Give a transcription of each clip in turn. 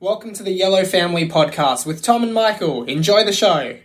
Welcome to the Yellow Family Podcast with Tom and Michael. Enjoy the show.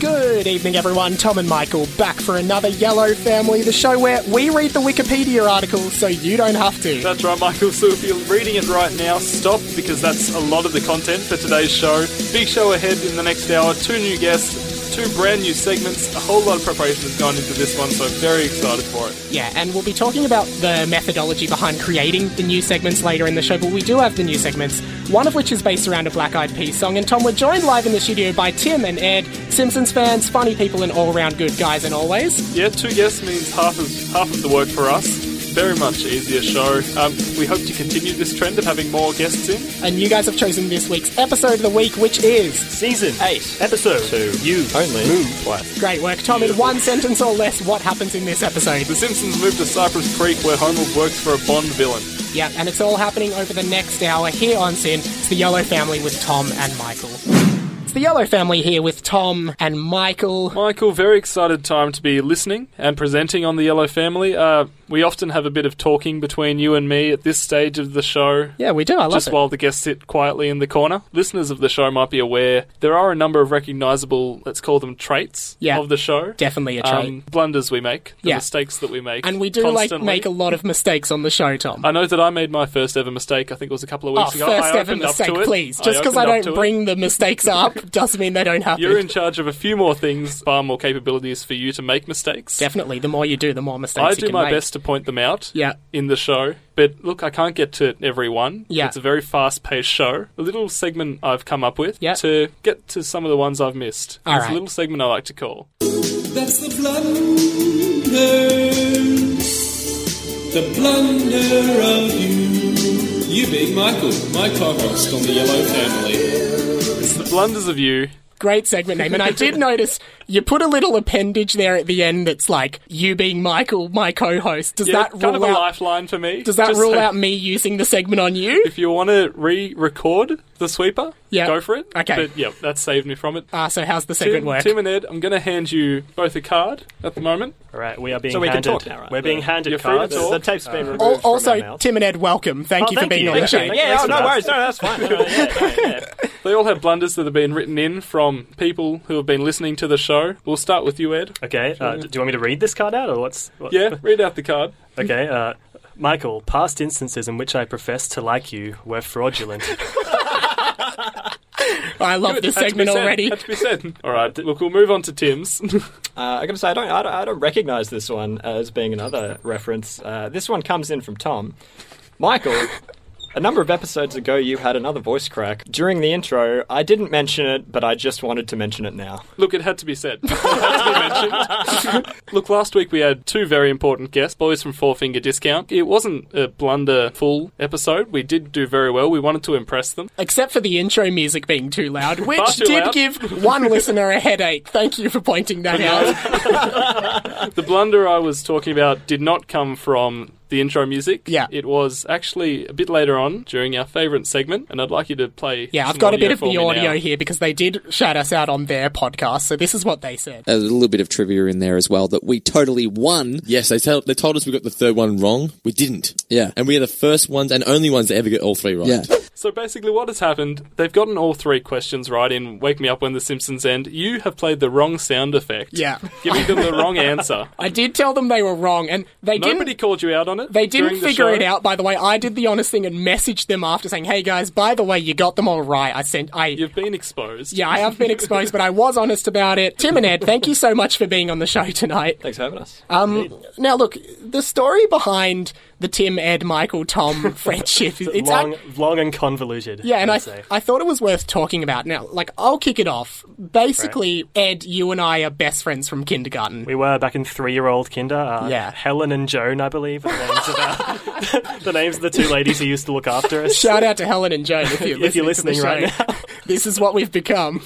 Good evening, everyone. Tom and Michael back for another Yellow Family, the show where we read the Wikipedia articles so you don't have to. That's right, Michael. So if you're reading it right now, stop because that's a lot of the content for today's show. Big show ahead in the next hour. Two new guests, two brand new segments. A whole lot of preparation has gone into this one, so I'm very excited for it. Yeah, and we'll be talking about the methodology behind creating the new segments later in the show, but we do have the new segments, one of which is based around a Black Eyed Peas song. And Tom, we're joined live in the studio by Tim and Ed, Simpsons fans, funny people, and all round good guys, and always. Yeah, two guests means half of half of the work for us. Very much easier show. Um, we hope to continue this trend of having more guests in. And you guys have chosen this week's episode of the week, which is. Season 8, Episode 2. You only move twice. Great work, Tom. In one sentence or less, what happens in this episode? The Simpsons move to Cypress Creek where Homer works for a Bond villain. Yeah, and it's all happening over the next hour here on SYN. It's the Yellow Family with Tom and Michael. It's the Yellow Family here with Tom and Michael. Michael, very excited time to be listening and presenting on the Yellow Family. Uh, we often have a bit of talking between you and me at this stage of the show. Yeah, we do. I love it. Just it. while the guests sit quietly in the corner. Listeners of the show might be aware there are a number of recognisable, let's call them traits Yeah. of the show. Definitely a trait. Um, blunders we make, the Yeah. mistakes that we make. and we do like make a lot of mistakes on the show, Tom. I know that I made my first ever mistake. I think it was a couple of Oh, weeks ago. first I ever mistake, to it. please. Just because I, up don't to it. bring the mistakes up doesn't mean they don't happen. You're in charge of a few more things, far more capabilities for you to make mistakes. Definitely, the more you do, the more mistakes I you do my make. best to point them out Yeah. in the show, but look, I can't get to every one. Yeah. It's a very fast paced show. A little segment I've come up with Yeah. to get to some of the ones I've missed. All it's right. a little segment I like to call. That's the blunder. The blunder of you. You being Michael, my co-host on the Yellow Family. It's the blunders of you. Great segment name. And I did notice you put a little appendage there at the end that's like, you being Michael, my co host. Does Yeah, that kind rule of a out lifeline for me. Does that Just rule so- out me using the segment on you? If you want to re-record the sweeper, Yeah. go for it. Okay. But yeah, that saved me from it. Ah, so how's the segment Tim, work? Tim and Ed, I'm going to hand you both a card at the moment. Alright, we are being So we can handed. talk now, right? We're being handed You're cards. The tape's been removed Al- from also. Tim and Ed, welcome. Thank Oh, you for thank being you. on the Thank show. yeah, oh, no worries. No, that's fine. Uh, yeah, yeah, yeah. They all have blunders that have been written in from people who have been listening to the show. We'll start with you, Ed. Okay, uh, do you want me to read this card out, or what's... What? Yeah, read out the card. Okay, uh, Michael, past instances in which I professed to like you were fraudulent. I love Good, this had to be segment said, already. Had to be said. All right, look, we'll move on to Tim's. Uh, I gotta say, I don't, I don't, I don't recognise this one as being another reference. Uh, this one comes in from Tom. Michael, a number of episodes ago, you had another voice crack. During the intro, I didn't mention it, but I just wanted to mention it now. look, it had to be said. It had to be mentioned. look, last week we had two very important guests, boys from Four Finger Discount. It wasn't a blunder full episode. We did do very well. We wanted to impress them. Except for the intro music being too loud, which too did loud. give one listener a headache. Thank you for pointing that out. The blunder I was talking about did not come from the intro music. Yeah. It was actually a bit later on during our favourite segment, and I'd like you to play. Yeah, I've some got a bit of the audio now. here because they did shout us out on their podcast. So this is what they said. There's a little bit of trivia in there as well that we totally won. Yes, they, tell, they told us we got the third one wrong. We didn't. Yeah. And we are the first ones and only ones to ever get all three right. Yeah. So basically, what has happened? They've gotten all three questions right in "Wake Me Up When the Simpsons End." You have played the wrong sound effect. Yeah. giving them the wrong answer. I did tell them they were wrong, and they Nobody didn't. called you out on it. They didn't the figure it out. By the way, I did the honest thing and messaged them after saying, "Hey guys, by the way, you got them all right." I sent. I You've been exposed. yeah, I have been exposed, but I was honest about it. Tim and Ed, thank you so much for being on the show tonight. Thanks for having us. Um, now look, the story behind the Tim, Ed, Michael, Tom friendship. It's long, ac- long and convoluted. yeah, and I, I'd say. I thought it was worth talking about. Now, like, I'll kick it off. Basically, Ed, you and I are best friends from kindergarten. We were back in three-year-old kinder. Uh, Yeah. Helen and Joan, I believe, are the names of our, the names of the two ladies who used to look after us. Shout out to Helen and Joan if you're listening, If you're listening right show. this is what we've become.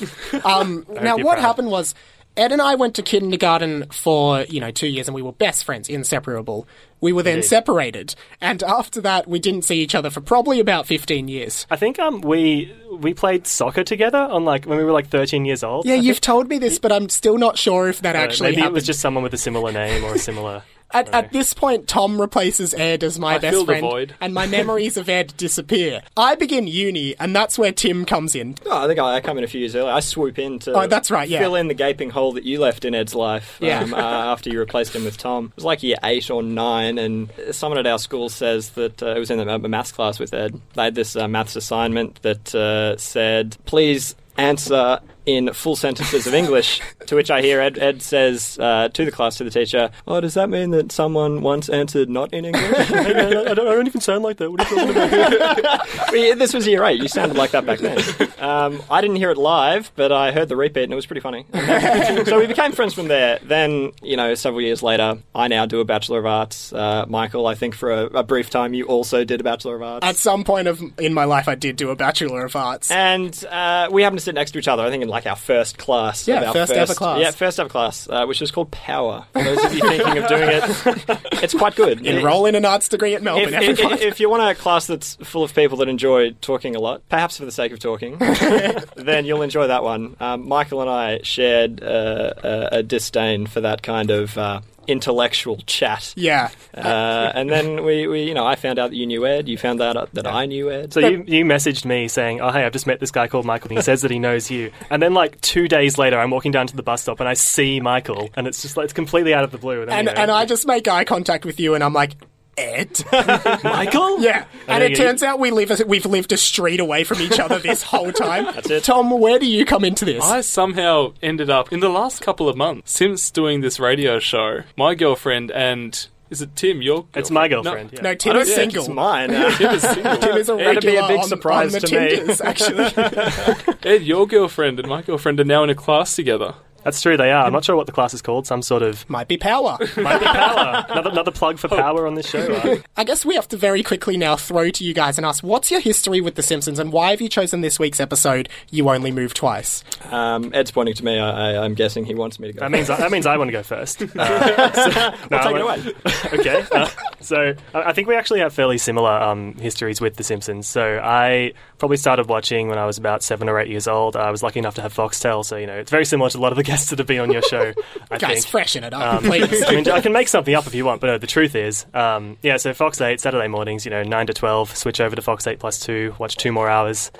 Um, now, what proud. happened was Ed and I went to kindergarten for you know two years, and we were best friends, inseparable. We were then separated, and after that, we didn't see each other for probably about fifteen years. I think um we we played soccer together on like when we were like 13 years old. Yeah, I you've told me this, but I'm still not sure if that think. actually maybe happened. it was just someone with a similar name or a similar At, at this point, Tom replaces Ed as my I best feel the friend, void. and my memories of Ed disappear. I begin uni, and that's where Tim comes in. Oh, I think I, I come in a few years earlier. I swoop in to Oh, that's right, yeah. fill in the gaping hole that you left in Ed's life Yeah. um, uh, after you replaced him with Tom. It was like year eight or nine, and someone at our school says that uh, it was in a, a maths class with Ed. They had this uh, maths assignment that uh, said, please answer in full sentences of English, to which I hear Ed, Ed says uh, to the class, to the teacher, oh, does that mean that someone once answered not in English? I, don't, I don't even sound like that. What are you talking about? Well, yeah, this was year eight. You sounded like that back then. Um, I didn't hear it live, but I heard the repeat, and it was pretty funny. so we became friends from there. Then, you know, several years later, I now do a Bachelor of Arts. Uh, Michael, I think for a, a brief time, you also did a Bachelor of Arts. At some point of in my life, I did do a Bachelor of Arts. and uh, we happened to sit next to each other, I think, in like our first class. Yeah, our first ever class. Yeah, first ever class, uh, which was called Power. For those of you thinking of doing it, it's quite good. Enroll in an arts degree at Melbourne. If, if, if you want a class that's full of people that enjoy talking a lot, perhaps for the sake of talking, then you'll enjoy that one. Um, Michael and I shared uh, a, a disdain for that kind of uh, intellectual chat. yeah. Uh, and then we, we, you know, I found out that you knew Ed. You found out that I knew Ed. So you, you messaged me saying, "Oh hey, I've just met this guy called Michael. And he says that he knows you." And then like two days later, I'm walking down to the bus stop and I see Michael, and it's just like it's completely out of the blue. And, and you know, and I just make eye contact with you, and I'm like, Ed. Michael, yeah. And then it you- turns out we live a, we've lived a street away from each other this whole time. That's it. Tom, where do you come into this? I somehow ended up in the last couple of months since doing this radio show. My girlfriend and is it Tim? Your girlfriend? it's my girlfriend. No, yeah. no, Tim is think single. It's mine. Uh, Tim is single. Tim is a That'd be a big on, surprise on the to me. Tinders, actually. Ed, your girlfriend and my girlfriend are now in a class together. That's true. They are. I'm not sure what the class is called. Some sort of Might be power. might be power. another, another plug for power on this show. Right? I guess we have to very quickly now throw to you guys and ask, what's your history with The Simpsons, and why have you chosen this week's episode, You Only Move Twice? um, Ed's pointing to me. I, I, I'm guessing he wants me to go. That means that means I want to go first. Uh, so- no, take it away. okay. Uh, so I I think we actually have fairly similar um, histories with The Simpsons. So I probably started watching when I was about seven or eight years old. I was lucky enough to have Foxtel, so you know it's very similar to a lot of the that have been on your show. I Guys, think. freshen it up, Um, please. I mean, I can make something up if you want, but no, the truth is, um, yeah. So Fox Eight Saturday mornings, you know, nine to twelve. Switch over to Fox Eight plus two. Watch two more hours.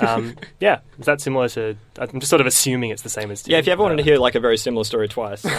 Um, yeah, is that similar to? I'm just sort of assuming it's the same as. Yeah, if you ever wanted to hear like a very similar story twice, uh,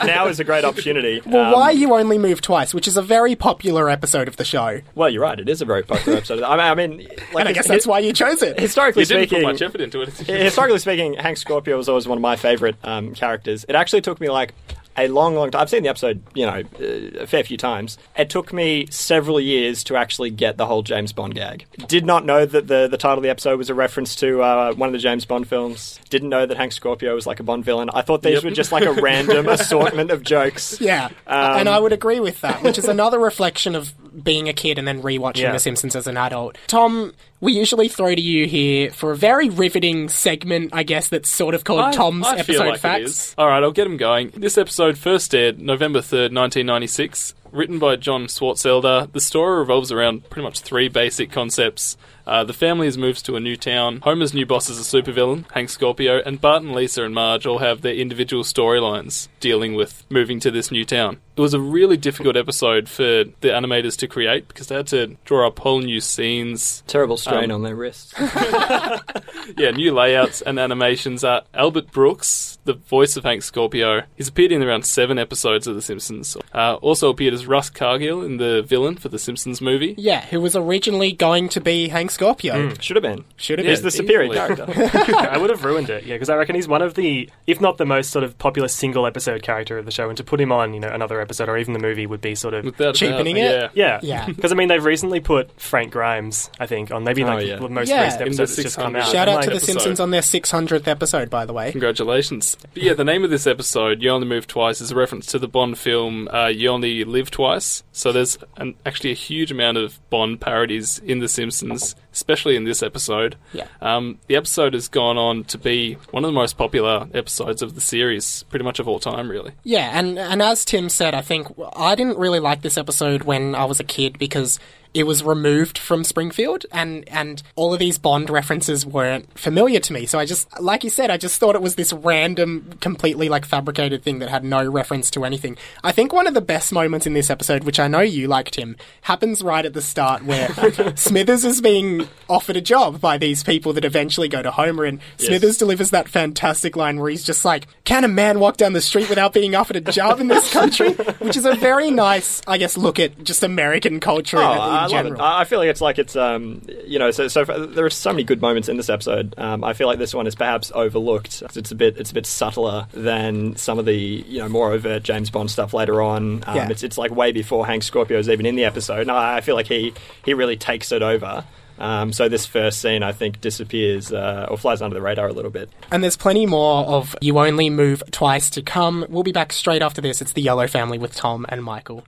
now, now is a great opportunity. Well, Um, why You Only Move Twice, which is a very popular episode of the show. Well, you're right. It is a very popular episode. I mean, I mean like And I guess that's why you chose it. historically You didn't speaking, put much effort into it. historically speaking, Hank Scorpio was always one of my favorite um, characters. It actually took me like a long, long time. I've seen the episode, you know, uh, a fair few times. It took me several years to actually get the whole James Bond gag. Did not know that the, the title of the episode was a reference to uh, one of the James Bond films. Didn't know that Hank Scorpio was like a Bond villain. I thought these Yep. were just like a random assortment of jokes. Yeah, Um, and I would agree with that, which is another reflection of being a kid and then rewatching Yeah. The Simpsons as an adult. Tom, we usually throw to you here for a very riveting segment, I guess, that's sort of called I- Tom's I episode like it facts. is. All right, I'll get him going. This episode first aired November 3rd, 1996. Written by John Swartzwelder, the story revolves around pretty much three basic concepts. Uh, the family has moved to a new town. Homer's new boss is a supervillain, Hank Scorpio, and Bart and Lisa and Marge all have their individual storylines dealing with moving to this new town. It was a really difficult episode for the animators to create because they had to draw up whole new scenes, Terrible strain Um, on their wrists. yeah, new layouts and animations. Uh, Albert Brooks, the voice of Hank Scorpio, he's appeared in around seven episodes of The Simpsons. Uh, also appeared as Russ Cargill in the villain for the Simpsons movie. Yeah, who was originally going to be Hank Scorpio. Should have been. Should have Yeah, He's the superior easily. character. I would have ruined it, yeah, because I reckon he's one of the, if not the most sort of popular single episode character of the show, and to put him on, you know, another episode or even the movie would be sort of. Without a doubt, Cheapening it? Yeah. Yeah, Yeah. Because I mean, they've recently put Frank Grimes, I think, on maybe Oh, like yeah. the most Yeah. recent In the episode that's just come 600. out. Shout out to The episode. Simpsons on their 600th episode, by the way. Congratulations. But yeah, the name of this episode, You Only Move Twice, is a reference to the Bond film uh, You Only Live Twice. So there's an, actually a huge amount of Bond parodies in The Simpsons especially in this episode. Yeah. Um, the episode has gone on to be one of the most popular episodes of the series, pretty much of all time, really. Yeah, and and as Tim said, I think I didn't really like this episode when I was a kid because it was removed from Springfield and and all of these Bond references weren't familiar to me. So I just like you said, I just thought it was this random completely like fabricated thing that had no reference to anything. I think one of the best moments in this episode, which I know you liked him, happens right at the start where Smithers is being offered a job by these people that eventually go to Homer and Smithers delivers that fantastic line where he's just like, "Can a man walk down the street without being offered a job in this country?" Which is a very nice, I guess, look at just American culture Oh, I love general. it. I feel like it's like it's um you know so so far, there are so many good moments in this episode. Um, I feel like this one is perhaps overlooked. It's a bit it's a bit subtler than some of the you know more overt James Bond stuff later on. Um, Yeah. It's it's like way before Hank Scorpio is even in the episode. And I, I feel like he he really takes it over. Um, so this first scene, I think, disappears uh, or flies under the radar a little bit. And there's plenty more of You Only Move Twice to come. We'll be back straight after this. It's the Yellow Family with Tom and Michael.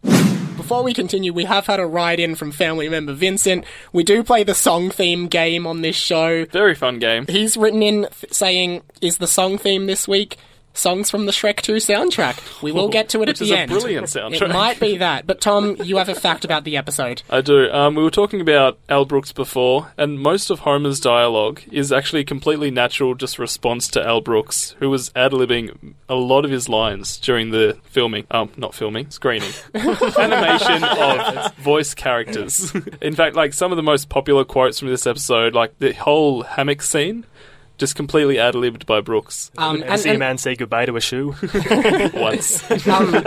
Before we continue, we have had a write in from family member Vincent. We do play the song theme game on this show. Very fun game. He's written in th- saying, Is the song theme this week? Songs from the Shrek 2 soundtrack. We will get to it at Which is the a end. brilliant It might be that. But Tom, you have a fact about the episode. I do. Um, we were talking about Al Brooks before, and most of Homer's dialogue is actually completely natural, just response to Al Brooks, who was ad libbing a lot of his lines during the filming. Um, not filming, screening. Animation of voice characters. In fact, like some of the most popular quotes from this episode, like the whole hammock scene, just completely ad libbed by Brooks Um, And, see a man say goodbye to a shoe. once. um,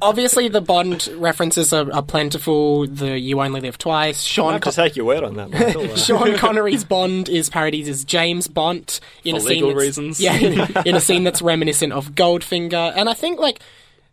obviously, the Bond references are, are plentiful. The You Only Live Twice. I Sean have to take your word on that. Sean Connery's Bond is parodied as James Bond in For a scene legal reasons. Yeah, in, in a scene that's reminiscent of Goldfinger, and I think like.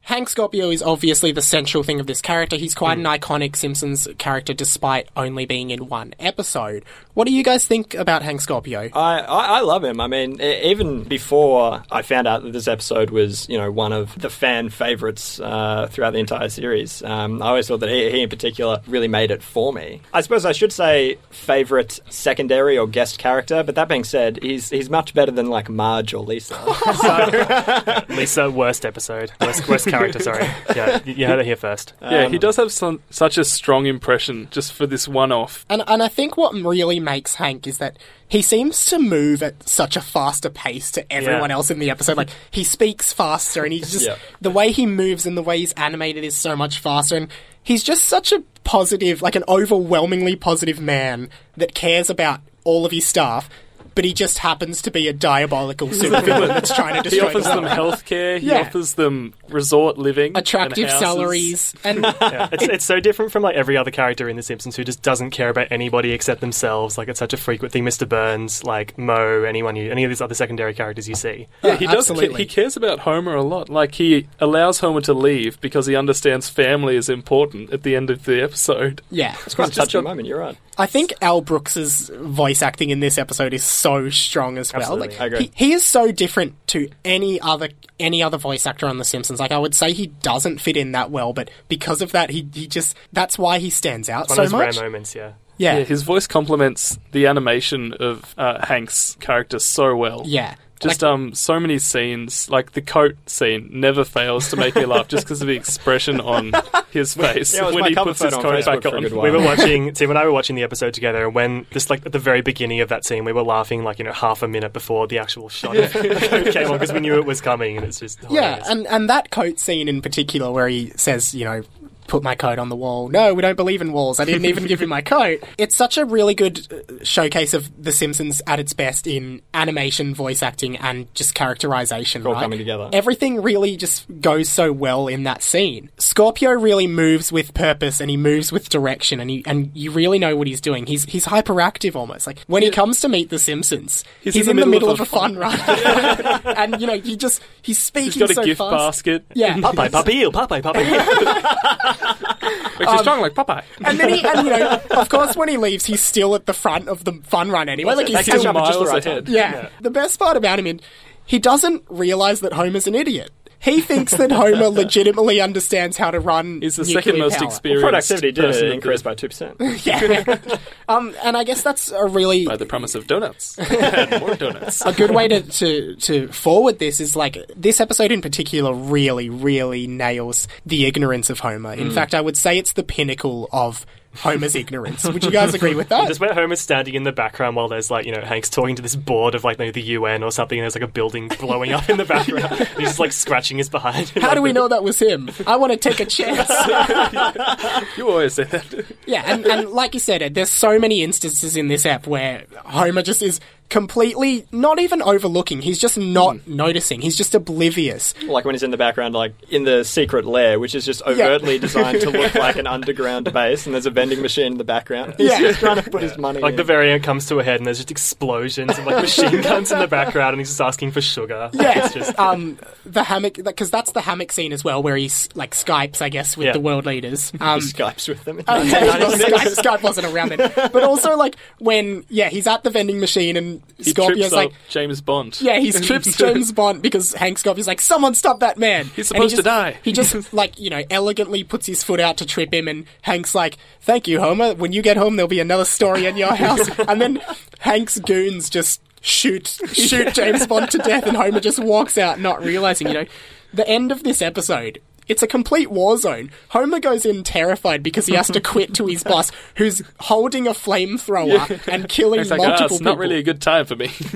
Hank Scorpio is obviously the central thing of this character. He's quite Hmm. an iconic Simpsons character despite only being in one episode. What do you guys think about Hank Scorpio? I, I, I love him. I mean, even before I found out that this episode was, you know, one of the fan favorites uh, throughout the entire series, um, I always thought that he, he in particular really made it for me. I suppose I should say favorite secondary or guest character, but that being said, he's he's much better than like Marge or Lisa. Lisa, worst episode. Worst, worst character, sorry. Yeah, you you heard it here first. yeah, he um, does have some, such a strong impression just for this one off. And and I think what really makes Hank is that he seems to move at such a faster pace to everyone Yeah. else in the episode. Like he speaks faster, and he's just Yeah. the way he moves and the way he's animated is so much faster. And he's just such a positive, like an overwhelmingly positive man that cares about all of his staff. But he just happens to be a diabolical supervillain that's trying to destroy. He destroy offers the them healthcare. He Yeah. offers them resort living, attractive houses. salaries, and Yeah, it's, it's so different from like every other character in The Simpsons who just doesn't care about anybody except themselves. Like it's such a frequent thing. Mr. Burns, like Moe, anyone you, any of these other secondary characters you see. Yeah, he does. ca- Absolutely. he cares about Homer a lot. Like he allows Homer to leave because he understands family is important at the end of the episode. yeah, it's quite a just touching moment. You're right. I think Al Brooks's voice acting in this episode is so strong as well. Absolutely. Like I agree. he, he is so different to any other any other voice actor on The Simpsons. Like I would say he doesn't fit in that well, but because of that, he he just that's why he stands out One so of those much. rare moments, yeah. Yeah, Yeah, his voice complements the animation of uh, Hank's character so well. yeah. Just Like, um, so many scenes, like the coat scene, never fails to make me laugh just because of the expression on his face Yeah, when he puts his coat back on. We were watching, Tim and I were watching the episode together, and when just like at the very beginning of that scene, we were laughing like you know half a minute before the actual shot of came on because we knew it was coming, and it's just yeah, and and that coat scene in particular, where he says, you know. Put my coat on the wall. No, we don't believe in walls. I didn't even give him my coat. It's such a really good uh, showcase of The Simpsons at its best in animation, voice acting, and just characterization. All right? coming together. Everything really just goes so well in that scene. Scorpio really moves with purpose and he moves with direction and he and you really know what he's doing. He's he's hyperactive almost. Like when he comes to meet the Simpsons, he's, in, the middle, of, a fun run. and you know, he just he's speaking He's got a gift fast. basket. Yeah. Popeye, Popeye Popeye, Popeye Eel. is you strong like Popeye. And then he and you know, of course when he leaves he's still at the front of the fun run anyway. Like he's He's still still up at just the miles right ahead. yeah. The best part about him is he doesn't realize that Homer's an idiot. He thinks that Homer legitimately understands how to run. Is the second most power. experienced Productivity did person of increase by two percent. Yeah. um, and I guess that's a really by the promise of donuts. more donuts. a good way to, to, to forward this is like this episode in particular really, really nails the ignorance of Homer. In fact, I would say it's the pinnacle of Homer's ignorance. Would you guys agree with that? Just where Homer's standing in the background while there's like, you know, Hank's talking to this board of like maybe the UN or something, and there's like a building blowing up in the background. and he's just like scratching his behind. How do we know that was him? I want to take a chance. You always say that. yeah, and, and like you said, Ed, there's so many instances in this app where Homer just is completely not even overlooking. He's just not noticing. He's just oblivious. like when he's in the background, like in the secret lair, which is just overtly designed to look like an underground base, and there's a vending machine in the background. He's Yeah. just trying to put his money. Like in. the very end comes to a head and there's just explosions and like machine guns in the background and he's just asking for sugar. Yeah, It's just, um, the hammock because that's the hammock scene as well, where he's like Skypes, I guess, with Yeah. the world leaders. Um, Skypes with them. well, Skype, Skype wasn't around then, but also like when yeah, he's at the vending machine and He Scorpio's like. up James Bond. Yeah, he trips James Bond because Hank Scorpio's like, someone stop that man. He's And he supposed to die. He just, like, you know, elegantly puts his foot out to trip him, and Hank's like, thank you, Homer. When you get home, there'll be another story in your house. and then Hank's goons just shoot, shoot James Bond to death, and Homer just walks out, not realizing, you know, the end of this episode. It's a complete war zone. Homer goes in terrified because he has to quit to his boss, who's holding a flamethrower and killing It's like, ah, multiple it's people. not really a good time for me.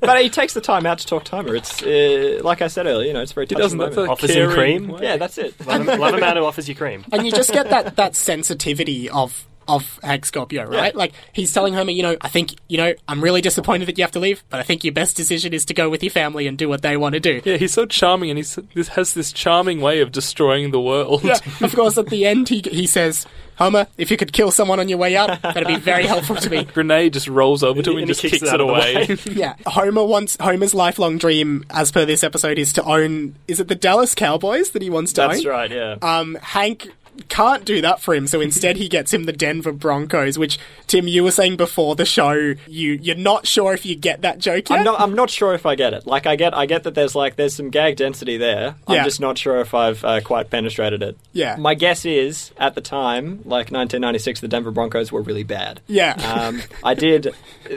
but he takes the time out to talk to Homer. It's uh, like I said earlier, you know, it's very He touching doesn't. That's a moment. Offers him cream? way. Yeah, that's it. love, a, love a man who offers you cream. and you just get that that sensitivity of of Hank Scorpio, right? Like he's telling Homer, you know, I think you know, I'm really disappointed that you have to leave, but I think your best decision is to go with your family and do what they want to do. Yeah, he's so charming, and he's this has this charming way of destroying the world. Yeah, of course. At the end, he he says, "Homer, if you could kill someone on your way out, that'd be very helpful to me." Grenade just rolls over to him and, And just kicks kicks, it it away. Yeah, Homer wants Homer's lifelong dream, as per this episode, is to own. Is it the Dallas Cowboys that he wants to That's own? right. Yeah. Um, Hank can't do that for him, so instead he gets him the Denver Broncos. Which Tim, you were saying before the show, you you're not sure if you get that joke yet. I'm not. I'm not sure if I get it. Like I get. I get that there's like there's some gag density there. I'm just not sure if I've uh, quite penetrated it. Yeah. My guess is at the time, like 1996, the Denver Broncos were really bad. Yeah. Um, I did.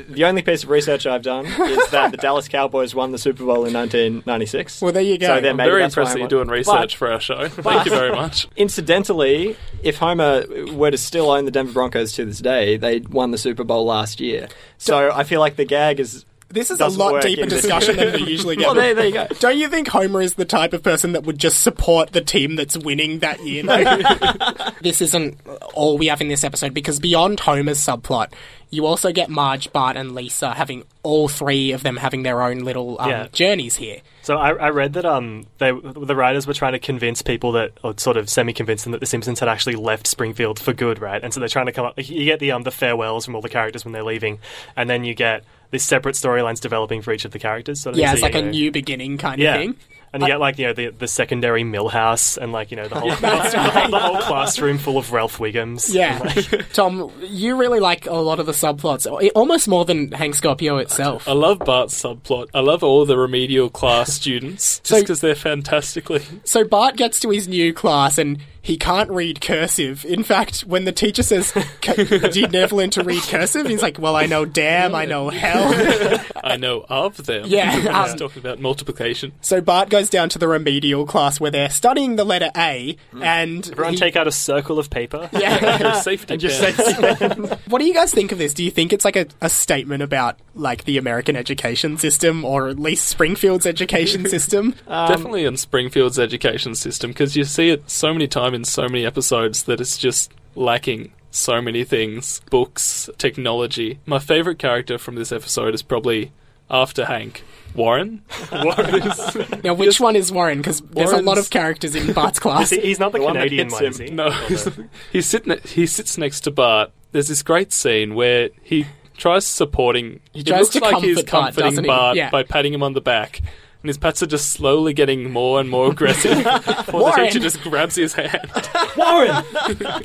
The only piece of research I've done is that the Dallas Cowboys won the Super Bowl in 1996. Well, there you go. So then I'm Very that's impressed that you're doing research But- for our show. Thank you very much. Incidentally, if Homer were to still own the Denver Broncos to this day, they won the Super Bowl last year. So I feel like the gag is. This is a doesn't lot deeper discussion than we usually get. Well, there, there you go. Don't you think Homer is the type of person that would just support the team that's winning that year? though? this isn't all we have in this episode because beyond Homer's subplot, you also get Marge, Bart, and Lisa having all three of them having their own little um, Yeah. journeys here. So I, I read that um they the writers were trying to convince people that or sort of semi convince them that the Simpsons had actually left Springfield for good, right? And so they're trying to come up. You get the um the farewells from all the characters when they're leaving, and then you get these separate storylines developing for each of the characters. Sort of Yeah, it's like a know- new beginning kind yeah. of thing. And you get like you know the the secondary Milhouse and like you know the whole the, whole, the whole classroom full of Ralph Wiggums. Yeah, Tom, you really like a lot of the subplots, almost more than Hank Scorpio itself. I love Bart's subplot. I love all the remedial class students just because they're fantastically. So Bart gets to his new class and he can't read cursive. In fact, when the teacher says, "Did "Do you never learn to read cursive?" he's like, "Well, I know damn, I know hell." I know of them. Yeah, When um, he's talking about multiplication. so Bart goes down to the remedial class where they're studying the letter A, and Everyone he- take out a circle of paper. yeah. Safety just pin. what do you guys think of this? Do you think it's like a, a statement about like the American education system, or at least Springfield's education system? Definitely in Springfield's education system because you see it so many times in so many episodes that it's just lacking so many things books, technology. My favourite character from this episode is probably after Hank. Warren? Warren is, Now, which one is Warren? Because there's a lot Warren's- of characters in Bart's class. He- He's not the, The one that Canadian hits one, is he? no, Or he's, the- he's sitting. He sits next to Bart. There's this great scene where he tries supporting. He tries looks to like he's comfort Bart, comforting doesn't he? Bart Yeah. by patting him on the back, and his pets are just slowly getting more and more aggressive. Before the Warren. teacher just grabs his hand. Warren.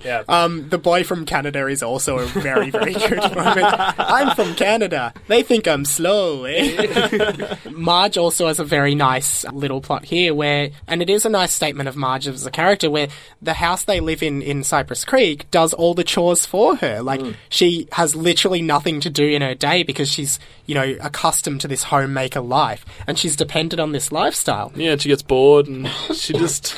yeah. Um, the boy from Canada is also a very, very good moment. I'm from Canada. They think I'm slow. Eh? Marge also has a very nice little plot here, where, and it is a nice statement of Marge as a character, where the house they live in in Cypress Creek does all the chores for her. Like she has literally nothing to do in her day because she's, you know, accustomed to this homemaker life, and she's dependent on this lifestyle. Yeah, she gets bored and she just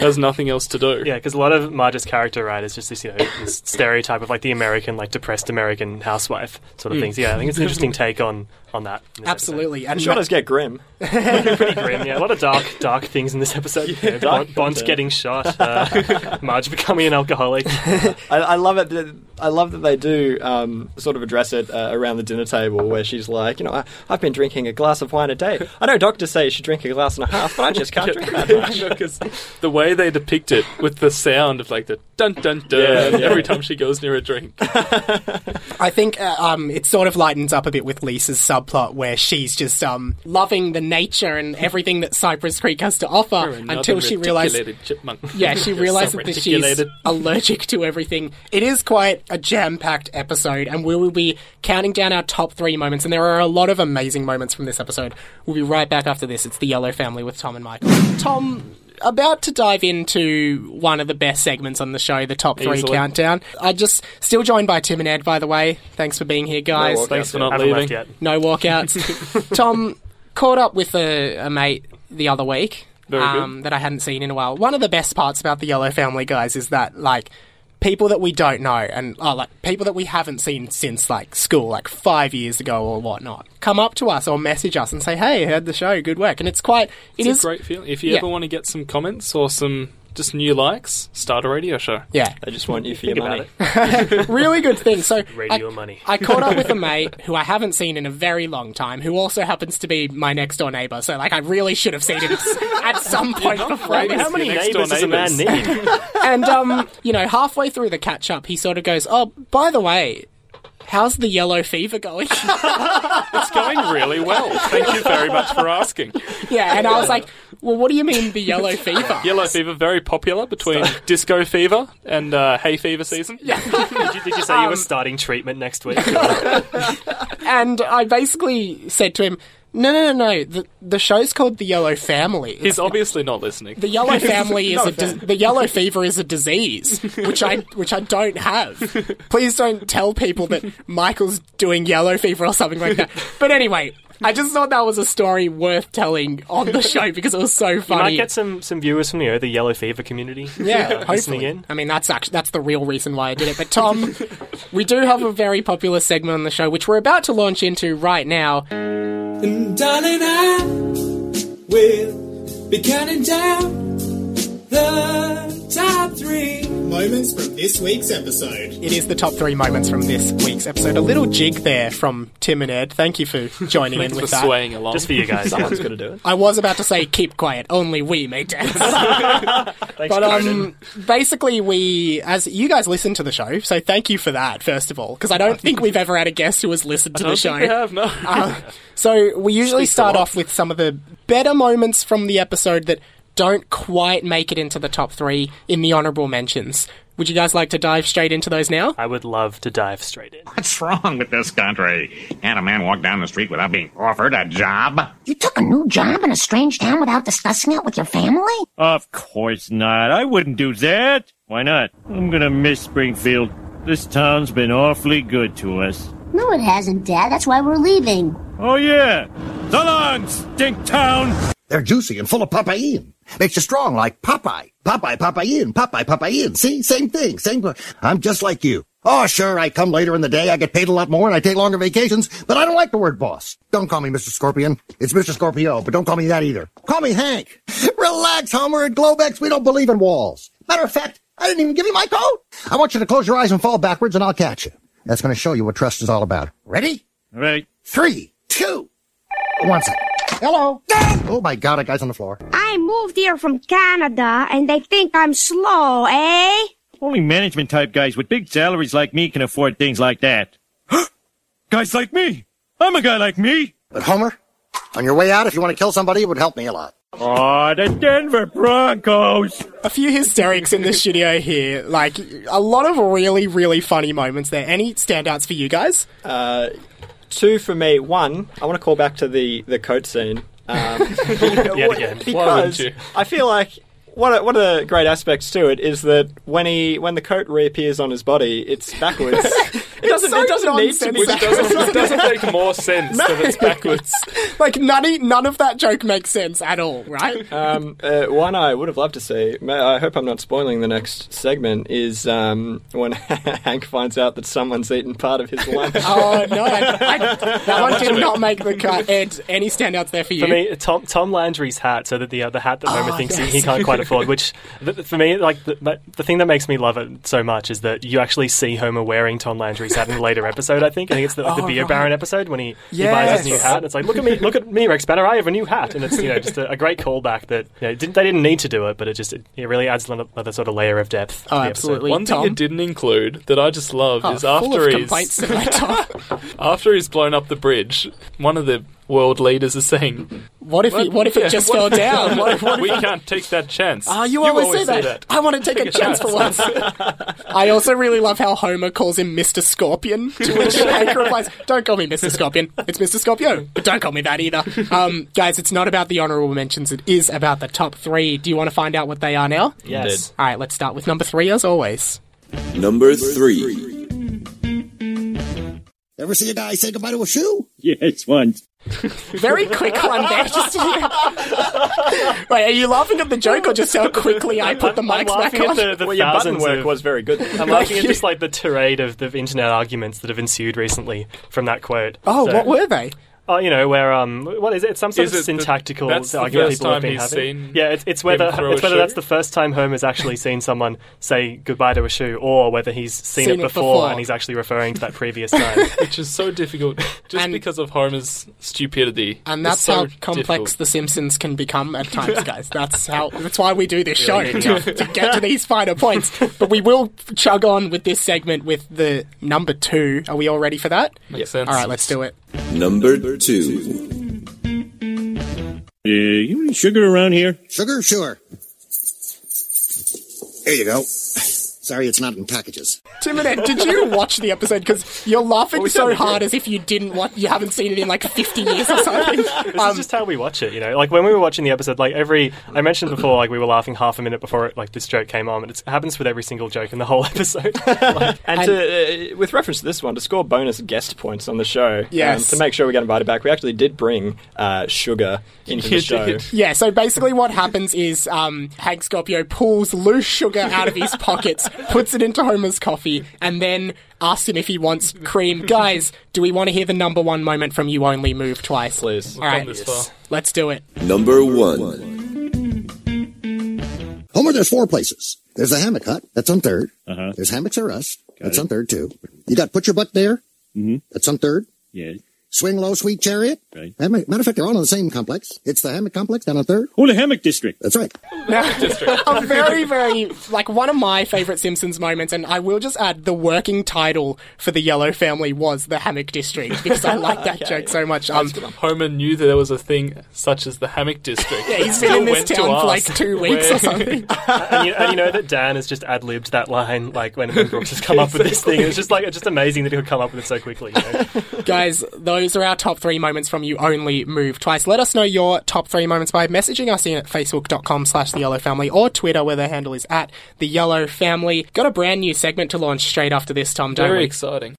has nothing else to do. Yeah, because a lot of Marge's character, right, is just this, you know, this stereotype of like the American, like depressed American housewife sort of things. Yeah, I think it's an interesting take on on that. in this Absolutely, and Sure does get grim. pretty grim. Yeah, a lot of dark, dark things in this episode. Yeah, dark Bond, Bond's getting shot. Uh, Marge becoming an alcoholic. I, I love it. That, I love that they do um, sort of address it uh, around the dinner table, where she's like, you know, I, I've been drinking a glass of wine a day. I know doctors say you should drink a glass and a half, but I just can't drink that much. Because the way they depict it with the sound of like the dun dun dun Yeah, yeah. every time she goes near a drink. I think uh, um, it sort of lightens up a bit with Lisa's subplot where she's just um, loving the nature and everything that Cypress Creek has to offer until she realizes. realizes. Yeah, she realizes so that she's allergic to everything. It is quite a jam-packed episode, and we will be counting down our top three moments. And there are a lot of amazing moments from this episode. We'll be right back after this. It's the Yellow Family with Tom and Michael. Tom, about to dive into one of the best segments on the show, the top three Easily. countdown. I just still joined by Tim and Ed, by the way. Thanks for being here, guys. walkouts Thanks for not Haven't leaving. yet. No walkouts. Tom caught up with a, a mate the other week Very good. um, that I hadn't seen in a while. One of the best parts about the Yellow Family guys is that like people that we don't know and oh, like people that we haven't seen since like school, like five years ago or whatnot, come up to us or message us and say, "Hey, heard the show, good work." And it's quite it It's is a great feeling. If you Yeah. ever want to get some comments or some just new likes, start a radio show. yeah, They just want you for your money. about it. really good thing. So Radio I, money. I caught up with a mate who I haven't seen in a very long time, who also happens to be my next door neighbour. So like, I really should have seen him at some point before right. this. How many Your next door neighbours does a man need? And um, you know, halfway through the catch up, he sort of goes, "Oh, by the way." How's the yellow fever going? It's going really well. Thank you very much for asking. yeah, and I was like, "Well, what do you mean the yellow fever?" Yellow fever very popular between disco fever and uh, hay fever season. Yeah. Did you, did you say you were starting treatment next week? And I basically said to him, "No, no, no, no. The the show's called The Yellow Family. He's obviously not listening. The yellow family is a dis- the yellow fever is a disease, which I which I don't have. Please don't tell people that Michael's doing yellow fever or something like that. But anyway, I just thought that was a story worth telling on the show because it was so You funny. might get some, some viewers from you uh, know, the yellow fever community. yeah, listening hopefully. in. I mean, that's actually that's the real reason why I did it. But Tom, we do have a very popular segment on the show, which we're about to launch into right now. And darling, I will be counting down the. Moments from this week's episode. It is the top three moments from this week's episode. A little jig there from Tim and Ed. Thank you for joining in Thanks with for that. swaying along. Just for you guys. Someone's got to do it. I was about to say keep quiet, only we may dance. Thanks, but um basically we as you guys listen to the show, so thank you for that first of all, because I don't think we've ever had a guest who has listened to I the don't show. think we have, no. Uh, so we usually start off with some of the better moments from the episode that don't quite make it into the top 3 in the honorable mentions. Would you guys like to dive straight into those now? I would love to dive straight in. What's wrong with this country? Can't a man walk down the street without being offered a job? You took a new job in a strange town without discussing it with your family? Of course not. I wouldn't do that. Why not? I'm gonna miss Springfield. This town's been awfully good to us. No, it hasn't, Dad. That's why we're leaving. Oh yeah. So long, stink town! They're juicy and full of papain. Makes you strong like Popeye. Popeye, papain, Popeye, papain. See? Same thing. Same. I'm just like you. Oh, sure, I come later in the day, I get paid a lot more, and I take longer vacations, but I don't like the word boss. Don't call me Mr. Scorpion. It's Mr. Scorpio, but don't call me that either. Call me Hank. Relax, Homer. At Globex, we don't believe in walls. Matter of fact, I didn't even give you my coat. I want you to close your eyes and fall backwards, and I'll catch you. That's going to show you what trust is all about. Ready? Ready. Three, two, one second. Hello. Oh my God, a guy's on the floor. I moved here from Canada and they think I'm slow, eh? Only management type guys with big salaries like me can afford things like that. guys like me. I'm a guy like me. But Homer, On your way out, if you want to kill somebody, it would help me a lot. Oh, the Denver Broncos. A few hysterics in the studio here. Like, a lot of really, really funny moments there. Any standouts for you guys? Uh, two for me. One, I want to call back to the, the coat scene. Um, Yet again. Why wouldn't because you? I feel like one of, one of the great aspects to it is that when he when the coat reappears on his body, it's backwards. it doesn't so it doesn't need to be nonsense. Which doesn't, it doesn't make more sense that it's backwards. Like, none, none of that joke makes sense at all, right? Um, uh, one I would have loved to see. I hope I'm not spoiling the next segment. Is um, when Hank finds out that someone's eaten part of his lunch. Oh, no. I, I, that one did not make the cut. Ed, any standouts there for you? For me, Tom Tom Landry's hat, so that the uh, the hat that Homer Oh, thinks yes. he, he can't quite afford. Which, th- for me, like the, but the thing that makes me love it so much is that you actually see Homer wearing Tom Landry's hat in a later episode. I think I think it's the, like, Oh, the beer right. baron episode when he, he buys his new hat. And it's like, look at me, look at me, Rex Banner. I have a new hat, and it's you know just a, a great callback that you know, didn't, they didn't need to do it, but it just it, it really adds another, another sort of layer of depth. to Oh, the absolutely. One thing Tom? you didn't include that I just love Oh, is after he's complaints tonight, Tom. after he's blown up the bridge, one of the world leaders are saying, What if, he, what if it just what- fell down? What, what "We if can't take that chance." Ah, you, always, say that. I want to take, a, chance, for once. I also really love how Homer calls him Mr. Scorpion, to which Hank replies, "Don't call me Mr. Scorpion. It's Mr. Scorpio. But don't call me that either." Um, guys, it's not about the honourable mentions. It is about the top three. Do you want to find out what they are now? Yes. All right, let's start with number three, as always. Number three. Ever see a guy say goodbye to a shoe? Yes, once. Very quick one there. Just Wait, are you laughing at the joke or just how quickly I put the I'm mics back on? the, the Well, your button work of- was very good. I'm laughing at just like the tirade of the internet arguments that have ensued recently from that quote. Oh, So- what were they? Oh, you know where um, what is it? Some sort Is of it the- syntactical that's the argument first people have been having. seen yeah, it's, it's whether him throw a it's whether that's the first time Homer's actually seen someone say goodbye to a shoe, or whether he's seen, Seen it, it before, before. and he's actually referring to that previous time. which is so difficult just And- because of Homer's stupidity. And that's so how complex difficult. The Simpsons can become at times, guys. That's how. That's why we do this show Yeah, to, to get to these finer points. But we will chug on with this segment with the number two. Are we all ready for that? Makes sense. All right, let's do it. Number two. Uh, you any sugar around here? Sugar? Sure. Here you go. Sorry, it's not in packages. Tim and Ed, did you watch the episode? Because you're laughing we so hard did. as if you didn't watch. You haven't seen it in like 50 years or something. This Um, is just how we watch it, you know. Like when we were watching the episode, like every I mentioned before, like we were laughing half a minute before it, like this joke came on, and it happens with every single joke in the whole episode. Like, And, to, uh, with reference to this one, to score bonus guest points on the show, Yes. um, to make sure we get invited back, we actually did bring uh, sugar into the show. Yeah, so basically what happens is um, Hank Scorpio pulls loose sugar out of his pockets, puts it into Homer's coffee, and then asks him if he wants cream. Guys, do we want to hear the number one moment from You Only Move Twice? Please. All right, this far. let's do it. Number one. Homer, there's four places. There's the hammock hut. That's on third. Uh-huh. There's hammocks or us. that's it. on third too. You got put your butt there. Mhm. That's on third. Yes. Swing low, sweet chariot. Right. Matter matter of fact, they're all in the same complex. It's the hammock complex down on third. Oh, the hammock district. That's right. Hammock District. a very, very, like, one of my favourite Simpsons moments, and I will just add the working title for the Yellow family was the Hammock District, because I like that joke so much. Um, Homer knew that there was a thing such as the hammock district. yeah, he's been still in this went to town for like two weeks where- or something. and, you, and you know that Dan has just ad libbed that line, like when, when Brooks has come up with this thing. It's just like it's just amazing that he could come up with it so quickly. You know? Guys, those are our top three moments from You Only Move Twice. Let us know your top three moments by messaging us in at facebook.com slash the Yellow Family or Twitter where the handle is at the Yellow Family. Got a brand new segment to launch straight after this, Tom, don't Very we? exciting.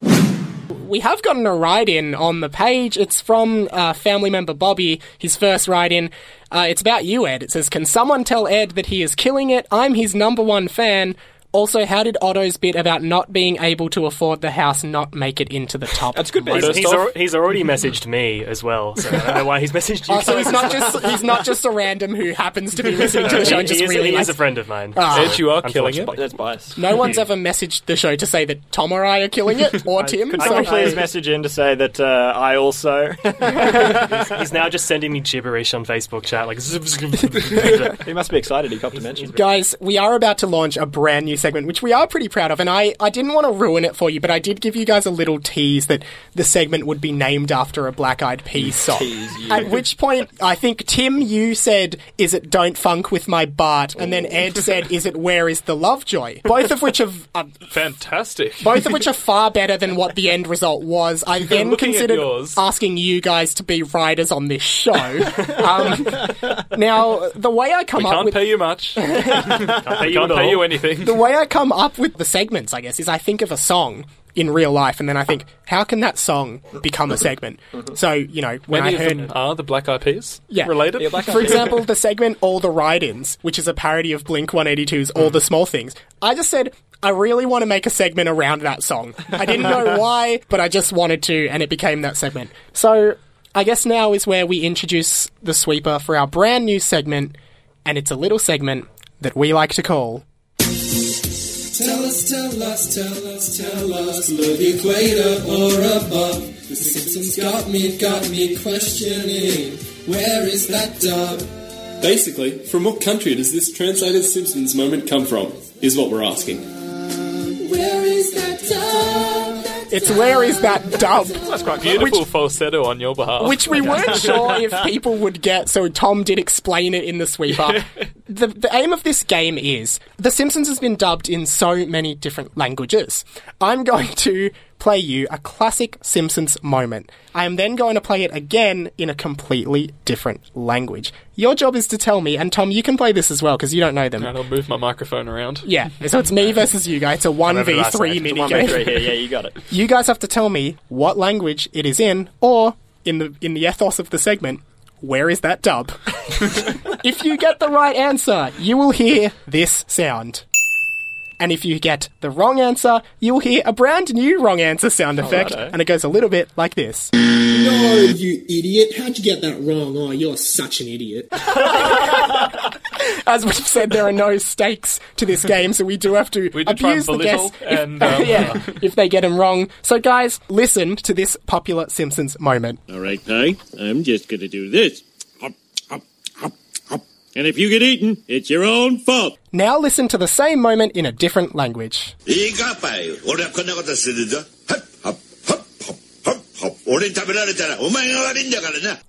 we have gotten a write in on the page. It's from uh, family member Bobby, his first write in. Uh, it's about you, Ed. It says, Can someone tell Ed that he is killing it? I'm his number one fan. Also, how did Otto's bit about not being able to afford the house not make it into the top? That's good. He's, he's, al- he's already messaged me as well, so I don't know why he's messaged you. Oh, so he's not just he's not just a random who happens to be listening to the show and he, just is, really he likes is a friend of mine. Ah. Ed, you are killing it. That's biased. No one's ever messaged the show to say that Tom or I are killing it, or Tim. Could so someone please message in to say that uh, I also? He's now just sending me gibberish on Facebook chat, like. he must be excited. He copped a mention. Guys, we are about to launch a brand new segment, which we are pretty proud of. And I, I didn't want to ruin it for you, but I did give you guys a little tease that the segment would be named after a Black Eyed Peas song. At which point, I think, Tim, you said, Is it Don't Funk with My Bart? And then Ed said, Is it Where is the Lovejoy? Both of which are. Uh, Fantastic. both of which are far better than what the end result was. I then considered asking you guys to be writers on this show. um, now, the way I come We up can't with pay you much. Can't pay We you can't pay you anything. the way I come up with the segments, I guess, is I think of a song in real life, and then I think, how can that song become a segment? So, you know, when Many I of heard. them are the Black Eyed Peas Yeah. related. For example, the segment All the Write-Ins, which is a parody of Blink 182's All the Small Things. I just said, I really want to make a segment around that song. I didn't know why, but I just wanted to, and it became that segment. So, I guess now is where we introduce the sweeper for our brand new segment, and it's a little segment that we like to call Tell us, tell us, tell us, tell us, below the equator or above. The Simpsons got me, got me questioning, where is that dub? Basically, from what country does this translated Simpsons moment come from? Is what we're asking. Where is that dub? It's Where Is That Dub? That's quite beautiful falsetto on your behalf. Which we weren't sure if people would get, so Tom did explain it in the sweeper. the, the aim of this game is The Simpsons has been dubbed in so many different languages. I'm going to play you a classic Simpsons moment. I am then going to play it again in a completely different language. Your job is to tell me, and Tom, you can play this as well because you don't know them. And I'll move my microphone around. Yeah, so it's me versus you guys. It's a 1v3 mini One game. v three here. Yeah, you got it. You guys have to tell me what language it is in, or in the in the ethos of the segment, where is that dub? if you get the right answer, you will hear this sound. And if you get the wrong answer, you'll hear a brand new wrong answer sound oh, effect, righto. and it goes a little bit like this. No, you idiot. How'd you get that wrong? Oh, you're such an idiot. as we've said, there are no stakes to this game, so we do have to we abuse the guests. And, if, um... yeah, if they get them wrong. So, guys, listen to this popular Simpsons moment. All right, I'm just going to do this. And if you get eaten, it's your own fault. Now listen to the same moment in a different language.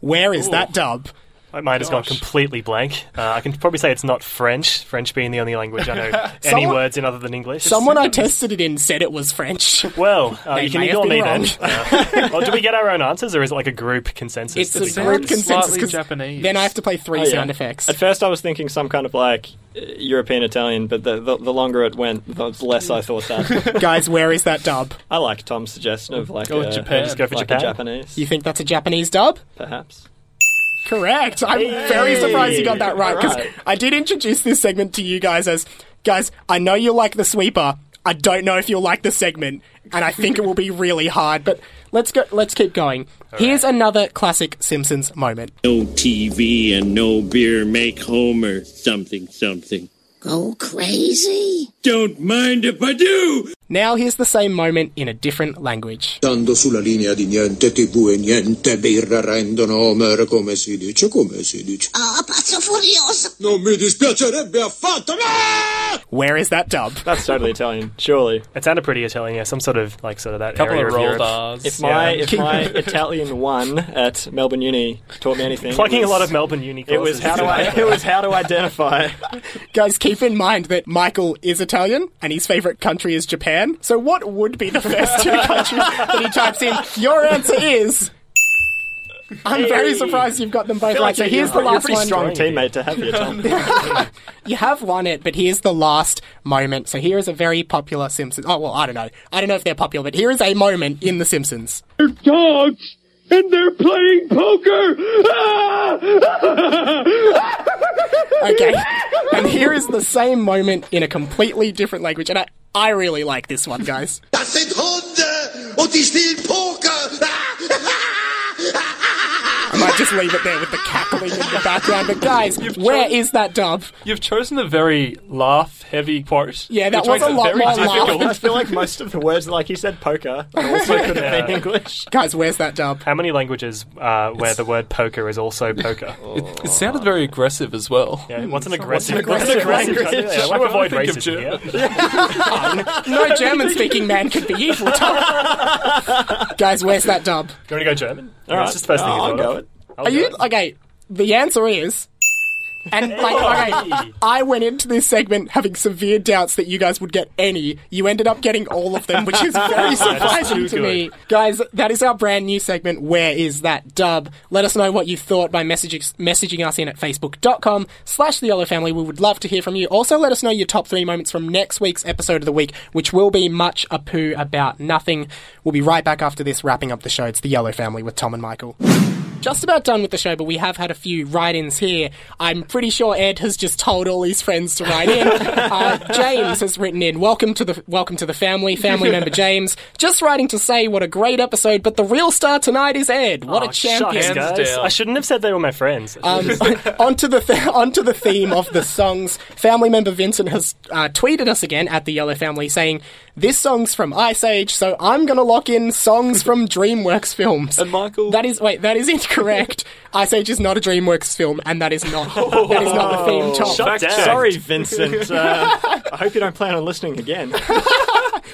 Where is oh. that dub? My mind has gone completely blank. Uh, I can probably say it's not French, French being the only language I know any Someone- words in other than English. Someone I tested it in said it was French. Well, uh, They you can may have ignore been me wrong. then. Uh, well, do we get our own answers, or is it like a group consensus? It's that a we group get? consensus slightly 'cause Japanese. then I have to play three Oh, yeah. sound effects. At first, I was thinking some kind of like uh, European Italian, but the, the the longer it went, the less I thought that. Guys, where is that dub? I like Tom's suggestion of like Go with a, Japan. Just go for like a Japan. Japanese, You think that's a Japanese dub? perhaps. Correct. I'm very surprised you got that right because Alright. I did introduce this segment to you guys as guys. I know you like the sweeper. I don't know if you'll like the segment, and I think it will be really hard. But let's go. Let's keep going. Here's another classic Simpsons moment. No TV and no beer make Homer something something. Go crazy? Don't mind if I do. Now here's the same moment in a different language. Stando sulla linea di niente tv e niente birra rendono Homer come si dice come si dice Ah, pazzo furioso. non mi dispiacerebbe affatto no Where is that dub? That's totally Italian, surely. It sounded pretty Italian, yeah. Some sort of like sort of that couple area of of rolled Europe. If my Yeah. if my Italian one at Melbourne Uni taught me anything, it Plugging a lot of Melbourne uni It was courses. how do I it was how to identify. Guys, keep in mind that Michael is Italian and his favorite country is Japan. So what would be the first two countries that he types in? Your answer is. I'm very surprised you've got them both right. like So here's the last you're a last pretty one. strong teammate to have here, Tom. You have won it, but here's the last moment. So here is a very popular Simpsons. Oh well, I don't know. I don't know if they're popular, but here is a moment in The Simpsons. Dogs and they're playing poker. Okay, and here is the same moment in a completely different language, and I I really like this one, guys. Das sind Hunde und die spielen Poker I'm might just leave it there with the cackling in the background. But guys, where is that dub? You've chosen a very laugh-heavy quote. Yeah, that which was a lot very more difficult. I feel like most of the words, like you said, poker, also could have been English. Guys, where's that dub? How many languages uh, where the word poker is also poker? It, it sounded very aggressive as well. Yeah, what's an aggressive, What's aggressive language? language? Yeah, I avoid I think of racism here. German. No German-speaking man could be evil. Tom. guys, where's that dub? Do you want to go German? All right. It's just the first thing. I'll you go it. I'll Are go you it. okay? The answer is. And like, okay, I went into this segment having severe doubts that you guys would get any. You ended up getting all of them, which is very surprising to me. Guys, that is our brand new segment, Where is that dub? Let us know what you thought by messaging, messaging us in at facebook.com slash the yellow family. We would love to hear from you. Also, let us know your top three moments from next week's episode of the week, which will be much Apu about nothing. We'll be right back after this, wrapping up the show. It's the yellow family with Tom and Michael just about done with the show, but we have had a few write-ins here. I'm pretty sure Ed has just told all his friends to write in. Uh, James has written in, "Welcome to the welcome to the family, family member James. Just writing to say what a great episode, but the real star tonight is Ed. What Oh, a champion! shucks, guys. down. I shouldn't have said they were my friends. Um, onto the th- onto the theme of the songs. Family member Vincent has uh, tweeted us again at the Yellow Family saying this song's from Ice Age, so I'm gonna lock in songs from DreamWorks films. And Michael, That is wait, that is incorrect. Ice Age is not a DreamWorks film, and that is not that is not the theme. Tom. Shut down. Sorry, Vincent. Uh, I hope you don't plan on listening again.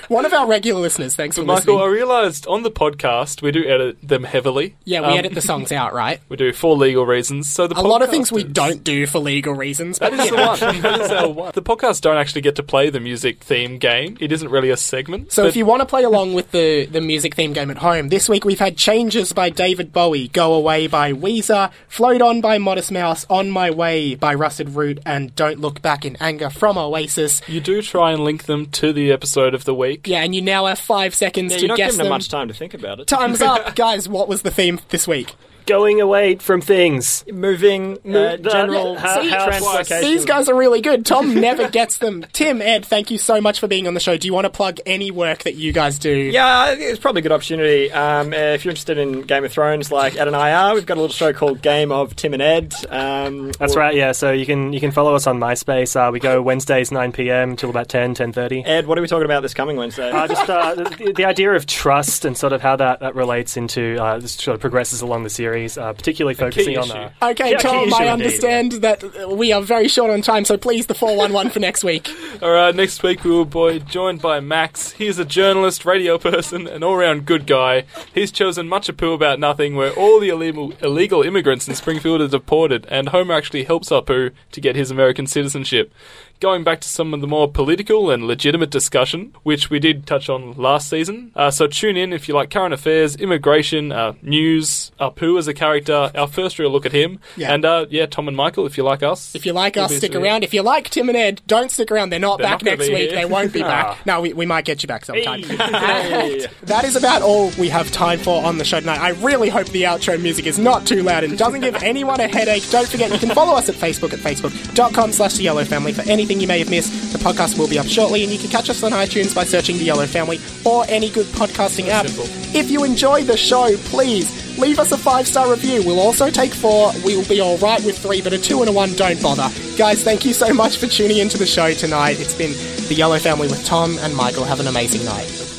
One of our regular listeners. Thanks for listening. Michael, I realised on the podcast we do edit them heavily. Yeah, we Um, edit the songs out, right? We do for legal reasons. So the A lot of things we don't do for legal reasons. That But is the one. That is our one. The podcasts don't actually get to play the music theme game. It isn't really a segment. So but if you want to play along with the, the music theme game at home, this week we've had Changes by David Bowie, Go Away by Weezer, Float On by Modest Mouse, On My Way by Rusted Root, and Don't Look Back in Anger from Oasis. you do try and link them to the episode of the week. Yeah, and you now have five seconds Yeah, to you're not guess giving them them. much time to think about it. Time's up. Guys, what was the theme this week? Going away from things. Moving, uh, general how- See, how- translocation. These guys are really good. Tom never gets them. Tim, Ed, thank you so much for being on the show. Do you want to plug any work that you guys do? Yeah, it's probably a good opportunity. Um, uh, if you're interested in Game of Thrones, like Ed and I are, we've got a little show called Game of Tim and Ed. Um, That's right. Yeah. So you can you can follow us on MySpace. Uh, we go Wednesdays 9 p.m. till about 10 10:30. Ed, what are we talking about this coming Wednesday? Uh, just uh, the, the idea of trust and sort of how that, that relates into uh, this sort of progresses along the series, uh, particularly focusing on issue. uh, Okay, yeah, Tom, issue I indeed, understand that we are very short on time, so please, the 411 for next week. All right, next week we will be joined by Max. He's a journalist, radio person, an all-round good guy. He's chosen Much Apu About Nothing, where all the illegal, illegal immigrants in Springfield are deported, and Homer actually helps Apu to get his American citizenship. Going back to some of the more political and legitimate discussion, which we did touch on last season. Uh, so tune in if you like current affairs, immigration, uh, news, Apu as a character, our first real look at him, Yeah. and uh, yeah, Tom and Michael, if you like us. If you like us, stick around. If you like Tim and Ed, don't stick around. They're not They're back not next week. here. They won't be Ah. back. No, we, we might get you back sometime. That is about all we have time for on the show tonight. I really hope the outro music is not too loud and doesn't give anyone a headache. Don't forget, you can follow us at Facebook at facebook.com slash the yellow family for anything you may have missed. The podcast will be up shortly, and you can catch us on iTunes by searching the yellow family or any good podcasting app. If you enjoy the show, please leave us a five star review. We'll also take four. We'll be all right with three, but a two and a one, don't bother. Guys, thank you so much for tuning into the show tonight. It's been the Yellow Family with Tom and Michael. Have an amazing night.